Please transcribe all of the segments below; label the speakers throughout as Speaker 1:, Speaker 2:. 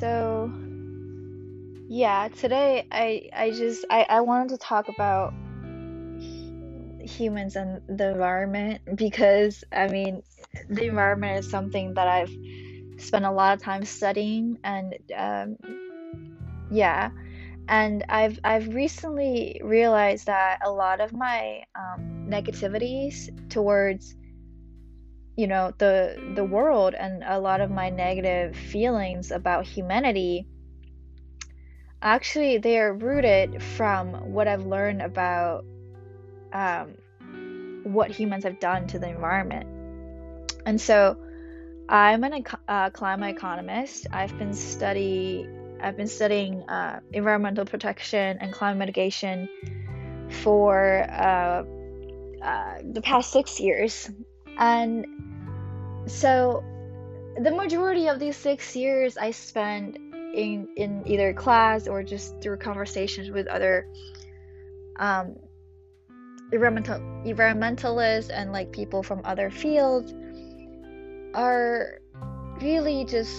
Speaker 1: so yeah, today I I just I, I wanted to talk about humans and the environment because I mean the environment is something that I've spent a lot of time studying and um, yeah. And I've I've recently realized that a lot of my um, negativities towards you know the the world and a lot of my negative feelings about humanity actually they are rooted from what I've learned about um, what humans have done to the environment. And so I'm an uh, climate economist. I've been study I've been studying uh, environmental protection and climate mitigation for uh, uh the past six years, and so the majority of these six years I spent in in either class or just through conversations with other um, environmental environmentalists and like people from other fields are really just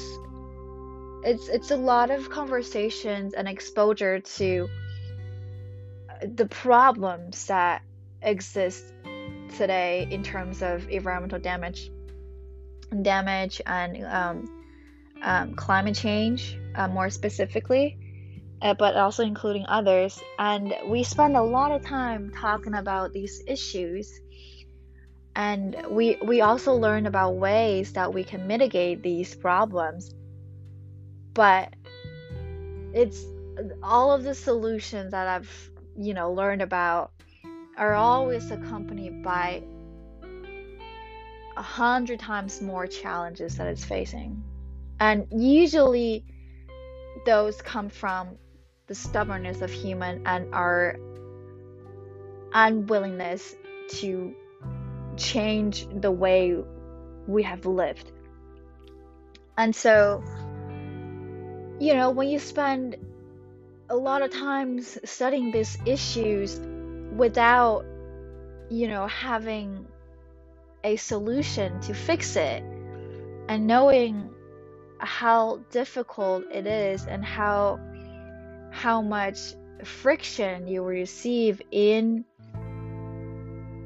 Speaker 1: it's it's a lot of conversations and exposure to the problems that exist today in terms of environmental damage damage and um, um, climate change uh, more specifically uh, but also including others. And we spend a lot of time talking about these issues. And we, we also learn about ways that we can mitigate these problems. But it's all of the solutions that I've, you know, learned about are always accompanied by a hundred times more challenges that it's facing. And usually those come from the stubbornness of human and our unwillingness to change the way we have lived. And so, you know, when you spend a lot of times studying these issues without, you know, having a solution to fix it. And knowing how difficult it is and how how much friction you receive in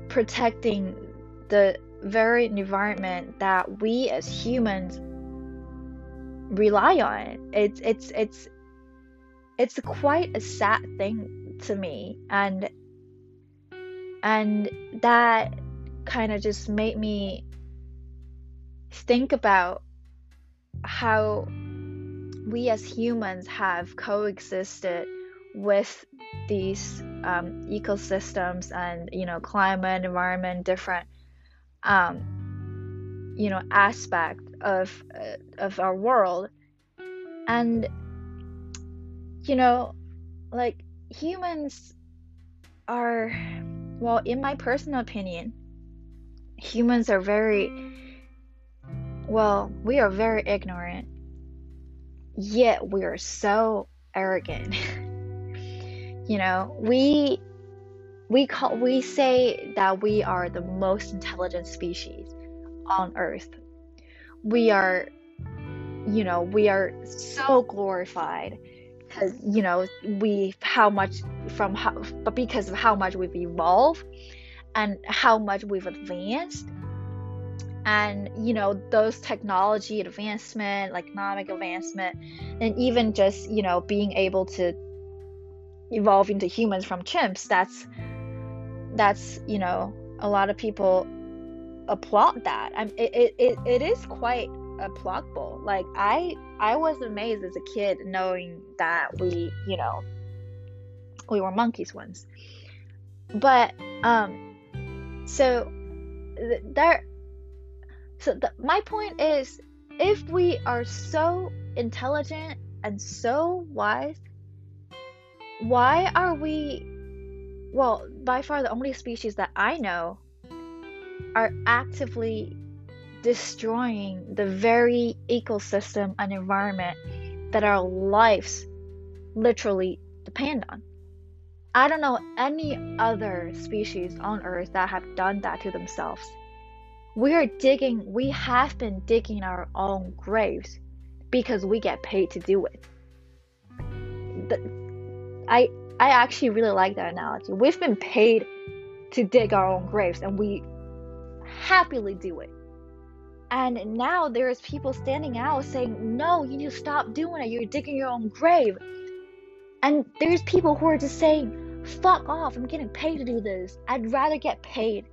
Speaker 1: protecting the very environment that we as humans rely on it's it's it's it's quite a sad thing to me. And and that kind of just made me think about how we as humans have coexisted with these um, ecosystems and you know climate environment different um, you know aspect of uh, of our world. And you know like humans are well in my personal opinion humans are very well we are very ignorant yet we are so arrogant. you know, we we call we say that we are the most intelligent species on earth. We are you know, we are so glorified because you know, we how much from how but because of how much we've evolved and how much we've advanced. And you know those technology advancement like economic advancement and even just you know being able to evolve into humans from chimps that's that's you know a lot of people applaud that. I mean, it, it, it is quite applaudable. Like i i was amazed as a kid knowing that we you know we were monkeys once. But um so th- there so the, my point is if we are so intelligent and so wise, why are we, well, by far the only species that I know are actively destroying the very ecosystem and environment that our lives literally depend on? I don't know any other species on Earth that have done that to themselves we are digging, we have been digging our own graves because we get paid to do it. The, I I actually really like that analogy. We've been paid to dig our own graves and we happily do it. And now there's people standing out saying, "No, you need to stop doing it. You're digging your own grave." And there's people who are just saying, "Fuck off. I'm getting paid to do this. I'd rather get paid."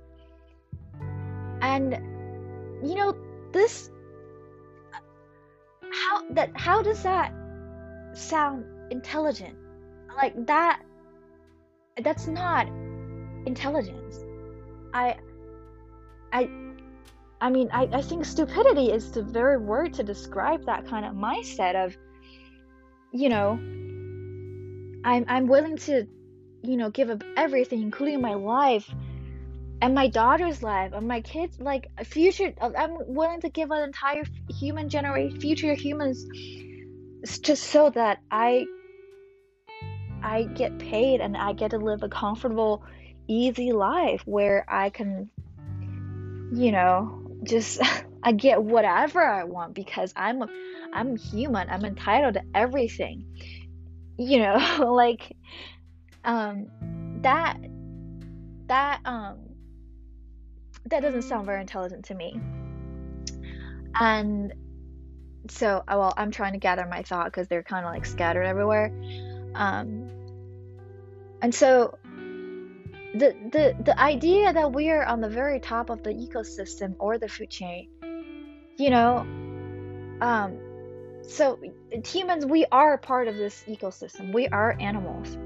Speaker 1: And you know, this how that how does that sound intelligent? Like that that's not intelligence. I I I mean I, I think stupidity is the very word to describe that kind of mindset of you know I'm I'm willing to you know give up everything including my life and my daughter's life and my kids like future i'm willing to give an entire human generation future humans just so that i i get paid and i get to live a comfortable easy life where i can you know just i get whatever i want because i'm a, i'm human. I'm entitled to everything. You know like um that that um that doesn't sound very intelligent to me. And so, uh, well, I'm trying to gather my thought because they're kind of like scattered everywhere. Um, and so, the the the idea that we are on the very top of the ecosystem or the food chain, you know, um, so humans, we are part of this ecosystem. We are animals.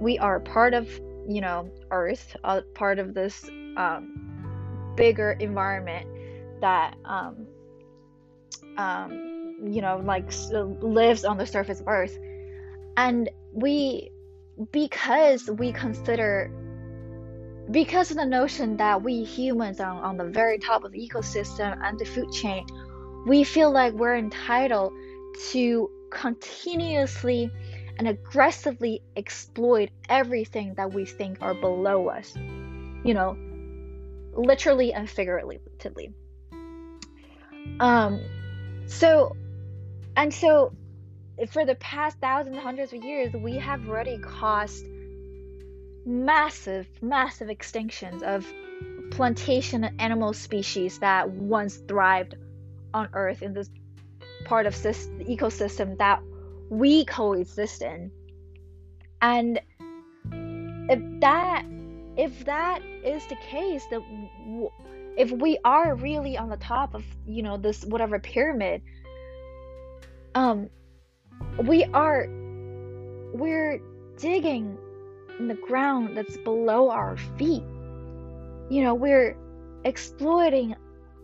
Speaker 1: We are part of you know Earth, part of this um, bigger environment that um, um, you know like lives on the surface of earth. And we because we consider because of the notion that we humans are on the very top of the ecosystem and the food chain we feel like we're entitled to continuously and aggressively exploit everything that we think are below us you know literally and figuratively. Um, so, and so, for the past thousands, hundreds of years, we have already caused massive, massive extinctions of plantation animal species that once thrived on Earth in this part of this ecosystem that we coexist in. And if that if that is the case that if we are really on the top of you know this whatever pyramid um we are we're digging in the ground that's below our feet you know we're exploiting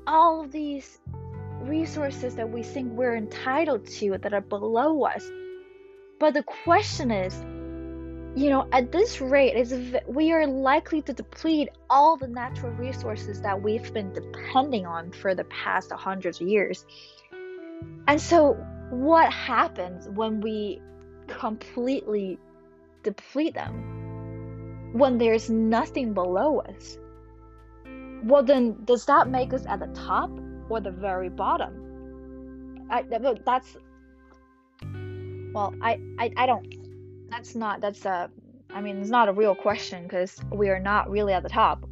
Speaker 1: all of these resources that we think we're entitled to that are below us but the question is you know, at this rate, it's, we are likely to deplete all the natural resources that we've been depending on for the past hundreds of years. And so, what happens when we completely deplete them? When there's nothing below us? Well, then, does that make us at the top or the very bottom? I, that's well, I, I, I don't that's not that's a I mean it's not a real question because we are not really at the top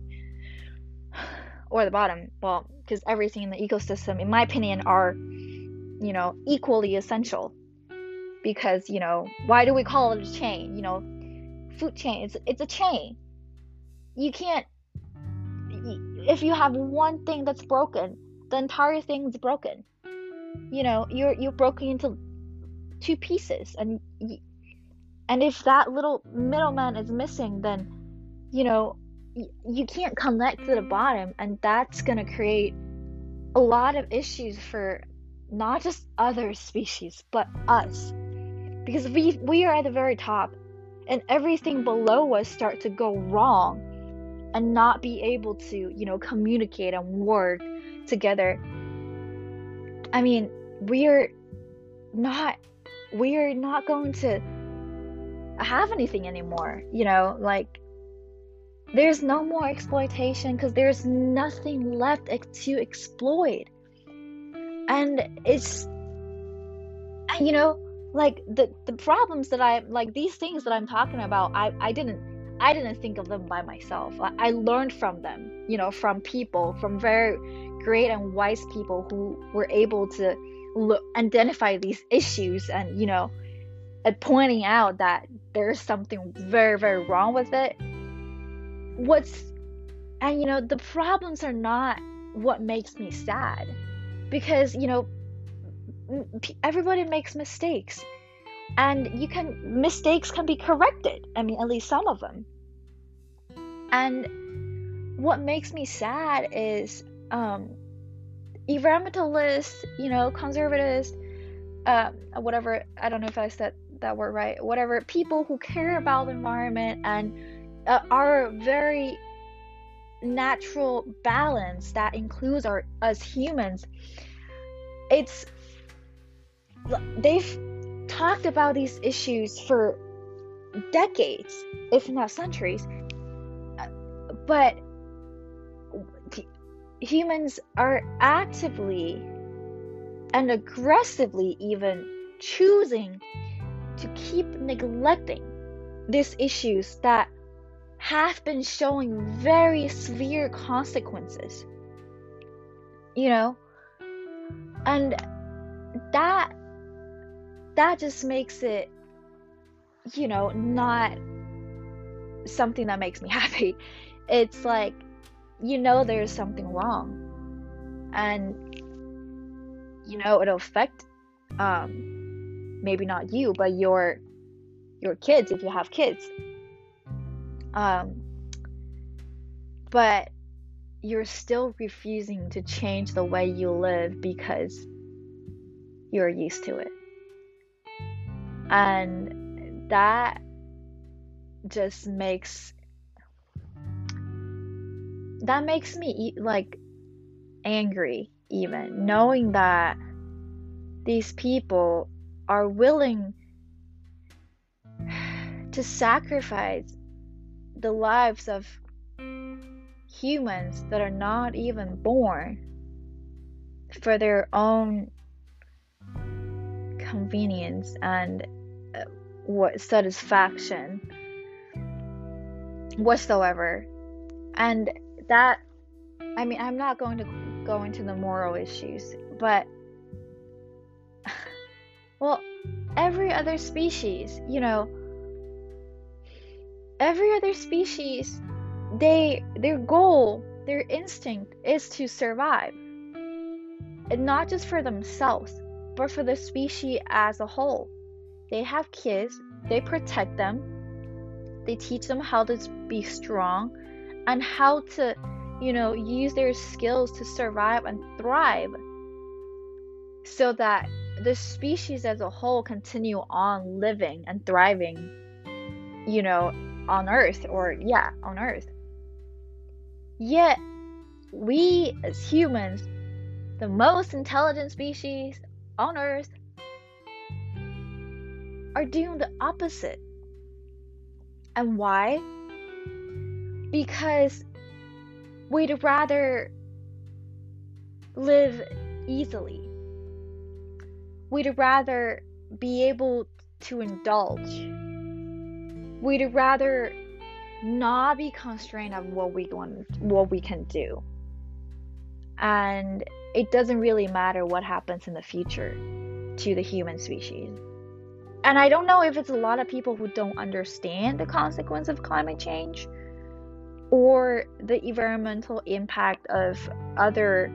Speaker 1: or the bottom. Well, because everything in the ecosystem, in my opinion, are you know equally essential. Because you know why do we call it a chain? You know, food chain. It's it's a chain. You can't. If you have one thing that's broken, the entire thing's broken. You know, you're you're broken into two pieces, and and if that little middleman is missing, then, you know, you can't connect to the bottom, and that's to create a lot of issues for not just other species, but us. Because we, we are at the very top, and everything below us start to go wrong and not be able to, you know, communicate and work together. I mean, we're not we're not going to have anything anymore you know like there's no more exploitation because there's nothing left to exploit and it's and you know like the the problems that i like these things that i'm talking about i i didn't i didn't think of them by myself i, I learned from them you know from people from very great and wise people who were able to look, identify these issues and you know pointing out that there's something very very wrong with it. What's and you know the problems are not what makes me sad because you know everybody makes mistakes. And you can mistakes can be corrected. I mean at least some of them. And what makes me sad is um environmentalists you know conservatives uh, whatever i don't know if i said that word right whatever people who care about the environment and uh, are very natural balance that includes our us humans. It's they've talked about these issues for decades if not centuries. But humans are actively and aggressively even choosing to keep neglecting these issues that have been showing very severe consequences. You know? And that that just makes it you know not something that makes me happy. It's like you know there's something wrong. And you know it'll affect um maybe not you but your your kids if you have kids um, but you're still refusing to change the way you live because you're used to it. And that just makes that makes me like angry even knowing that these people are willing to sacrifice the lives of humans that are not even born for their own convenience and uh, what satisfaction whatsoever. And that i mean i'm not going to go into the moral issues but well every other species you know every other species they their goal their instinct is to survive. And not just for themselves but for the species as a whole. They have kids they protect them they teach them how to be strong and how to you know use their skills to survive and thrive so that the species as a whole continue on living and thriving you know on earth or yeah on earth. Yet we as humans the most intelligent species on earth are doing the opposite. And why because we'd rather live easily. We'd rather be able to indulge. We'd rather not be constrained on what we want what we can do. And it doesn't really matter what happens in the future to the human species. And i don't know if it's a lot of people who don't understand the consequence of climate change or the environmental impact of other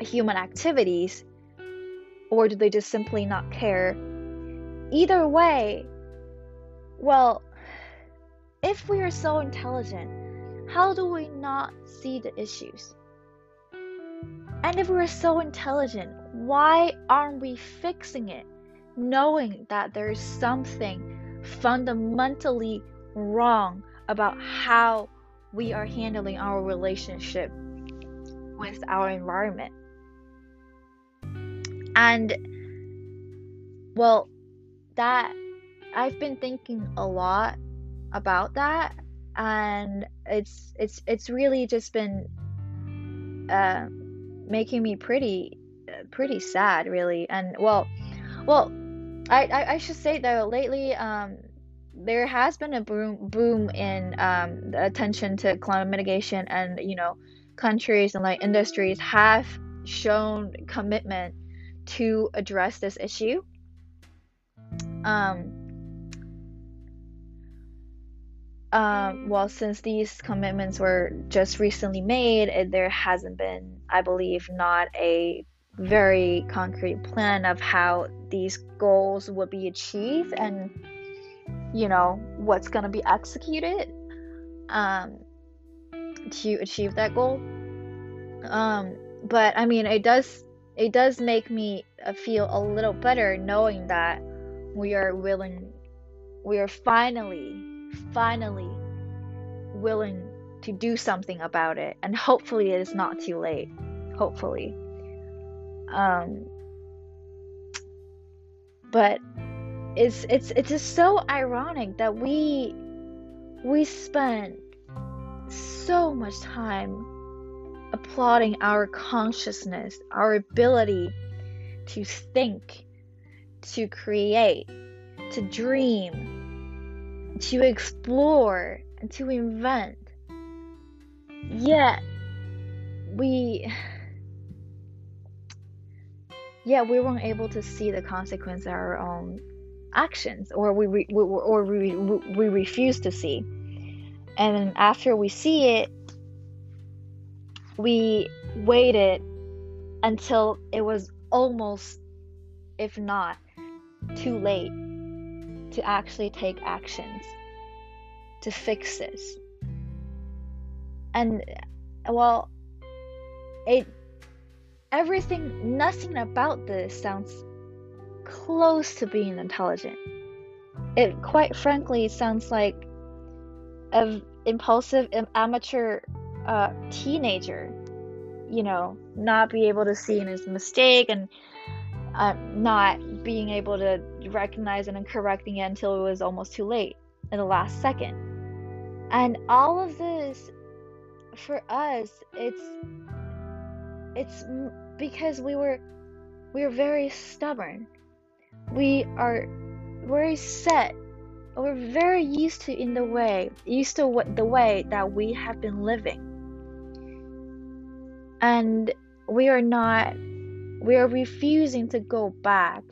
Speaker 1: human activities or do they just simply not care either way well, if we are so intelligent, how do we not see the issues? And if we're so intelligent, why aren't we fixing it, knowing that there is something fundamentally wrong about how we are handling our relationship with our environment? And, well, that I've been thinking a lot about that and it's it's it's really just been uh, making me pretty pretty sad really and well well, I, I, I should say though, lately, um, there has been a boom boom in um, attention to climate mitigation, and you know, countries and like industries have shown commitment to address this issue. Um, um, well, since these commitments were just recently made, it, there hasn't been, I believe, not a very concrete plan of how these goals would be achieved and, you know, what's going to be executed um, to achieve that goal. Um, but I mean, it does it does make me uh, feel a little better knowing that we are willing, we are finally finally willing to do something about it. And hopefully it is not too late. Hopefully. Um but it's it's it's just so ironic that we we spent so much time applauding our consciousness our ability to think to create to dream to explore and to invent. Yet we yeah we weren't able to see the consequence of our own actions or we, we or we, we refuse to see and after we see it we waited until it was almost if not too late to actually take actions to fix this. And well, it everything nothing about this sounds close to being intelligent. It quite frankly sounds like an impulsive amateur uh, teenager, you know, not be able to see in his mistake and uh, not being able to recognize it and correcting it until it was almost too late in the last second. And all of this for us, it's it's because we were we are very stubborn. We are very set. We're very used to in the way used to what the way that we have been living. And we are not we are refusing to go back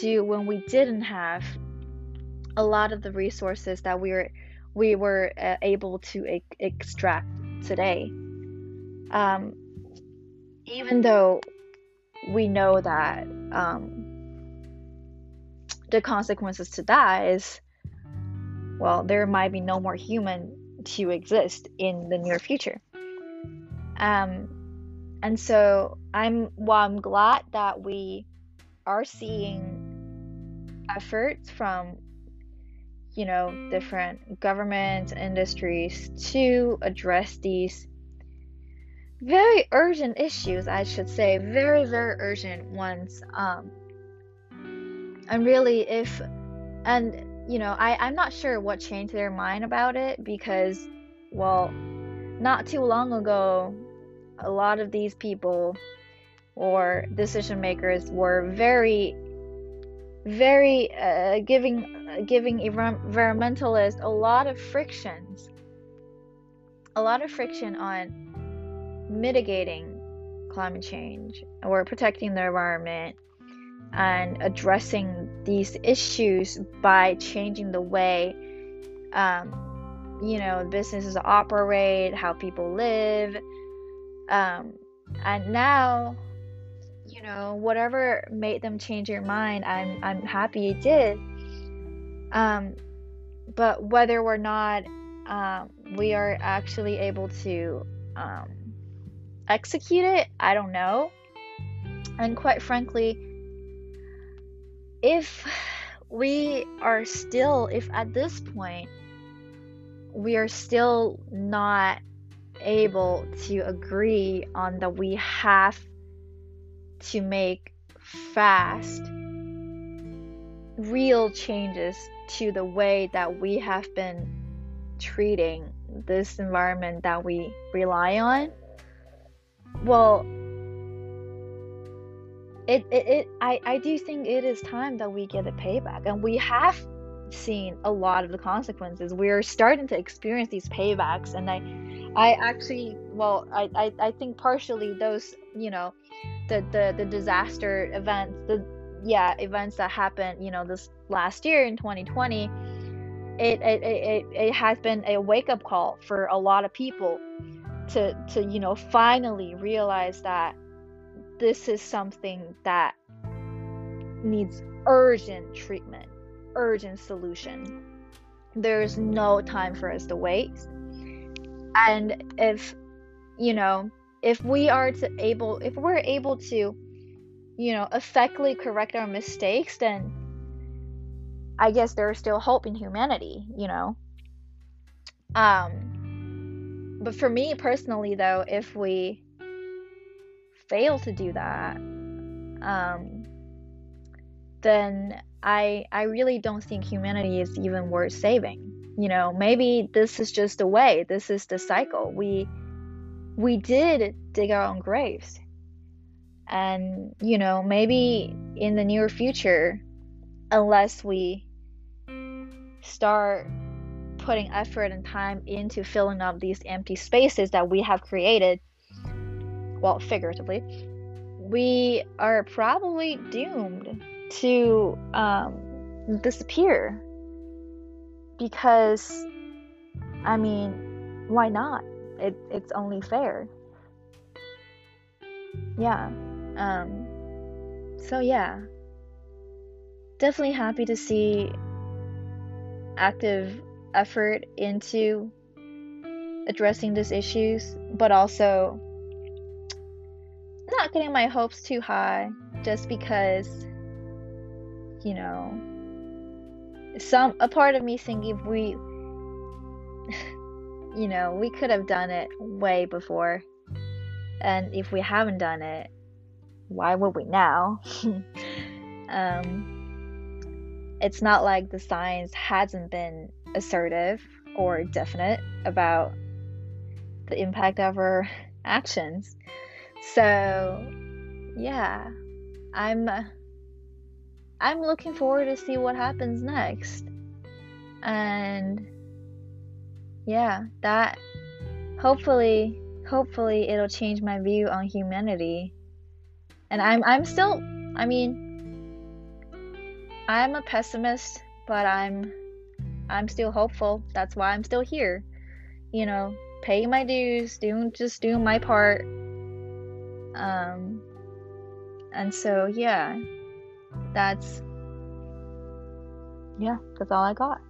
Speaker 1: to when we didn't have a lot of the resources that we were we were uh, able to e- extract today. Um, even though we know that um, the consequences to that is, well, there might be no more human to exist in the near future. Um, and so I'm well, I'm glad that we are seeing efforts from you know different governments industries to address these very urgent issues i should say very very urgent ones um and really if and you know i i'm not sure what changed their mind about it because well not too long ago a lot of these people or decision makers were very very uh, giving giving environmentalists a lot of frictions a lot of friction on mitigating climate change or protecting the environment and addressing these issues by changing the way um, you know businesses operate how people live um, and now, you know, whatever made them change their mind, I'm I'm happy it did. Um, but whether or not um, we are actually able to um, execute it, I don't know. And quite frankly, if we are still, if at this point we are still not able to agree on that we have to make fast real changes to the way that we have been treating this environment that we rely on well it, it, it I, I do think it is time that we get a payback and we have seen a lot of the consequences. We're starting to experience these paybacks and i i actually well i i, I think partially those you know the, the the disaster events the yeah events that happened you know this last year in 2020 it it, it, it has been a wake-up call for a lot of people to to you know finally realize that this is something that needs urgent treatment, urgent solution. There's no time for us to wait. And if, you know, if we are to able, if we're able to, you know, effectively correct our mistakes, then I guess there's still hope in humanity, you know. Um, but for me personally, though, if we fail to do that, um, then I I really don't think humanity is even worth saving. You know, maybe this is just the way. This is the cycle. We we did dig our own graves. And, you know, maybe in the near future, unless we start putting effort and time into filling up these empty spaces that we have created, well, figuratively, we are probably doomed to um, disappear. Because, I mean, why not? It, it's only fair. Yeah. Um, so, yeah. Definitely happy to see active effort into addressing these issues, but also not getting my hopes too high just because you know some a part of me thinking if we you know we could have done it way before. And if we haven't done it why would we now? Um it's not like the science hasn't been assertive or definite about the impact of our actions so, yeah, I'm uh, I'm looking forward to see what happens next. And yeah, that hopefully hopefully it'll change my view on humanity. And I'm I'm still I mean I'm a pessimist, but I'm I'm still hopeful. That's why I'm still here. You know, paying my dues, doing just doing my part um, and so, yeah, that's, yeah, that's all I got.